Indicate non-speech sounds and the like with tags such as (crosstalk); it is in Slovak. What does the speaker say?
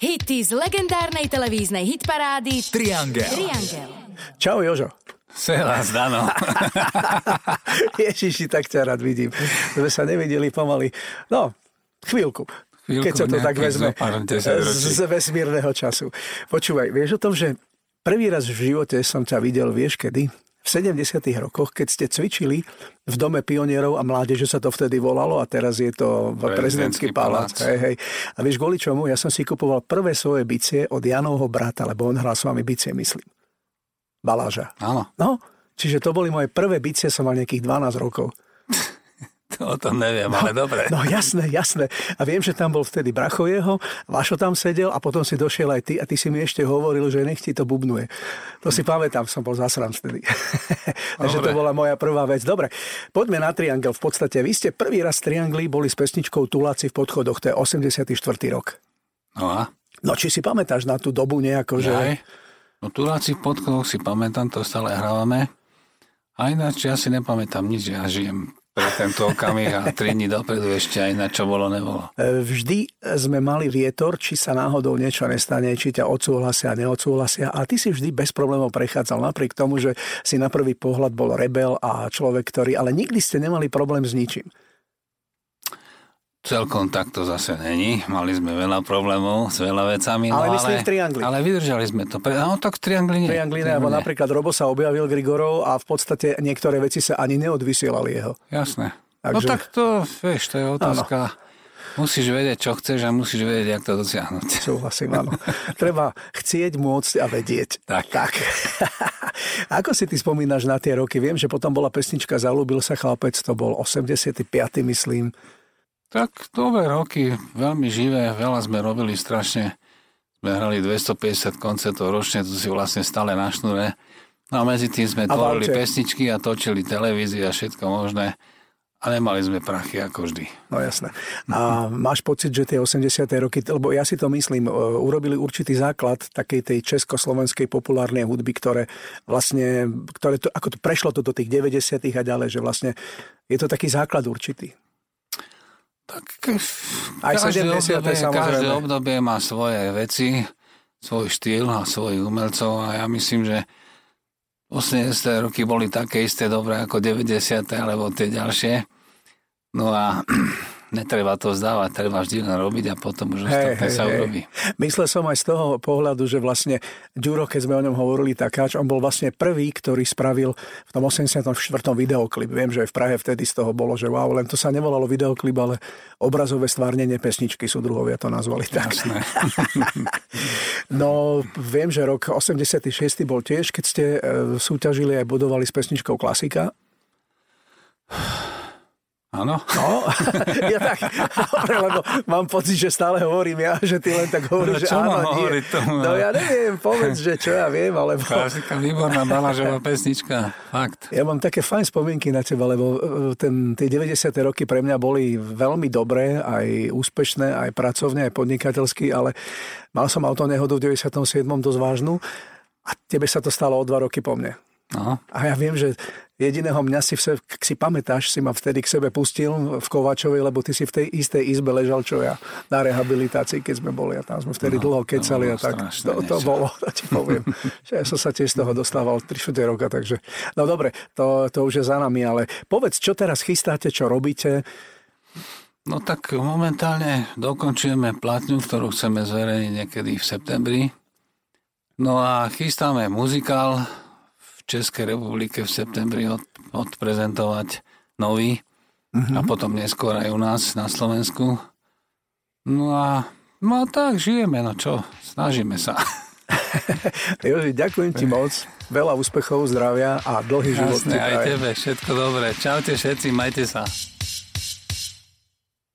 Hity z legendárnej televíznej hitparády Triangel. Triangel. Čau Jožo. Sela, Dano. (laughs) Ježiši, tak ťa rád vidím. Sme sa nevideli pomaly. No, chvíľku. Chvíľku, keď sa to tak vezme z, z vesmírneho času. Počúvaj, vieš o tom, že prvý raz v živote som ťa videl, vieš kedy? V 70. rokoch, keď ste cvičili v Dome pionierov a mládeže sa to vtedy volalo a teraz je to v prezidentský palác. Hej, hej. A vieš, kvôli čomu? Ja som si kupoval prvé svoje bicie od Janovho brata, lebo on hral s vami bicie, myslím. Baláža. Áno, No, čiže to boli moje prvé bicie, som mal nejakých 12 rokov. (laughs) o tom neviem, ale dobre. No jasné, jasné. A viem, že tam bol vtedy Bracho jeho, Vašo tam sedel a potom si došiel aj ty a ty si mi ešte hovoril, že nech ti to bubnuje. To si pamätám, som bol zasran vtedy. (laughs) Takže to bola moja prvá vec. Dobre, poďme na Triangel. V podstate vy ste prvý raz Triangli boli s pesničkou Tuláci v podchodoch, to je 84. rok. No a? No či si pamätáš na tú dobu nejako, že... Aj? No Tuláci v podchodoch si pamätám, to stále hrávame. A ináč ja si nepamätám nič, ja žijem pre tento okamih a tri dní dopredu ešte aj na čo bolo, nebolo. E, Vždy sme mali vietor, či sa náhodou niečo nestane, či ťa odsúhlasia, neodsúhlasia. A ty si vždy bez problémov prechádzal, napriek tomu, že si na prvý pohľad bol rebel a človek, ktorý... Ale nikdy ste nemali problém s ničím. Celkom takto zase není. Mali sme veľa problémov s veľa vecami. Ale no, myslím v triangli. Ale vydržali sme to. Pre, no tak v triangli nie. Triangline, alebo napríklad Robo sa objavil Grigorov a v podstate niektoré veci sa ani neodvysielali jeho. Jasné. No Takže- tak to, vieš, to je otázka. Musíš vedieť, čo chceš a musíš vedieť, jak to dosiahnuť. (laughs) Súhlasím, áno. Treba chcieť, môcť a vedieť. Tak. tak. (laughs) Ako si ty spomínaš na tie roky? Viem, že potom bola pesnička Zalúbil sa chlapec, to bol 85. myslím. Tak dobré roky, veľmi živé, veľa sme robili strašne. Sme hrali 250 koncertov ročne, to si vlastne stále na šnure. No a medzi tým sme A tvorili aute. pesničky a točili televízie a všetko možné. A nemali sme prachy ako vždy. No jasné. A máš pocit, že tie 80. roky, lebo ja si to myslím, e, urobili určitý základ takej tej československej populárnej hudby, ktoré vlastne, ktoré to, ako to prešlo to do tých 90. a ďalej, že vlastne je to taký základ určitý. Tak Aj každé 70. obdobie, každé obdobie má svoje veci, svoj štýl a svojich umelcov a ja myslím, že 80. roky boli také isté dobré ako 90. alebo tie ďalšie. No a netreba to zdávať, treba vždy len robiť a potom už ostatné sa urobí. Myslel som aj z toho pohľadu, že vlastne Ďuro, keď sme o ňom hovorili takáč, on bol vlastne prvý, ktorý spravil v tom 84. videoklip. Viem, že aj v Prahe vtedy z toho bolo, že wow, len to sa nevolalo videoklip, ale obrazové stvárnenie pesničky, súdruhovia to nazvali tak. (laughs) No, viem, že rok 86. bol tiež, keď ste e, súťažili aj budovali s pesničkou Klasika. Áno? No, (laughs) ja tak, dobre, lebo mám pocit, že stále hovorím ja, že ty len tak hovoríš, No, že áno, nie. tomu, No ja neviem, povedz, že čo ja viem, alebo... Klasika, výborná balážová pesnička. Fakt. Ja mám také fajn spomienky na teba, lebo e, ten, tie 90. roky pre mňa boli veľmi dobré, aj úspešné, aj pracovne, aj podnikateľsky, ale mal som auto nehodu v 97. dosť vážnu a tebe sa to stalo o dva roky po mne. No, A ja viem, že jediného mňa si, v ak si pamätáš, si ma vtedy k sebe pustil v Kovačovej, lebo ty si v tej istej izbe ležal, čo ja, na rehabilitácii, keď sme boli a tam sme vtedy No, dlho kecali a tak. To, to bolo, to ti poviem. (laughs) že ja som sa tiež z toho dostával 3 čtvrte roka, takže... No dobre, to, to už je za nami, ale povedz, čo teraz chystáte, čo robíte? No tak momentálne dokončujeme platňu, ktorú chceme zverejniť niekedy v septembri. No a chystáme muzikál Českej republike v septembri od, odprezentovať nový a potom neskôr aj u nás na Slovensku. No a, no a tak žijeme, no čo, snažíme sa. (laughs) Joži, ďakujem ti moc, veľa úspechov, zdravia a dlhý život Jasne, aj prajem. tebe všetko dobré. Čaute všetci, majte sa.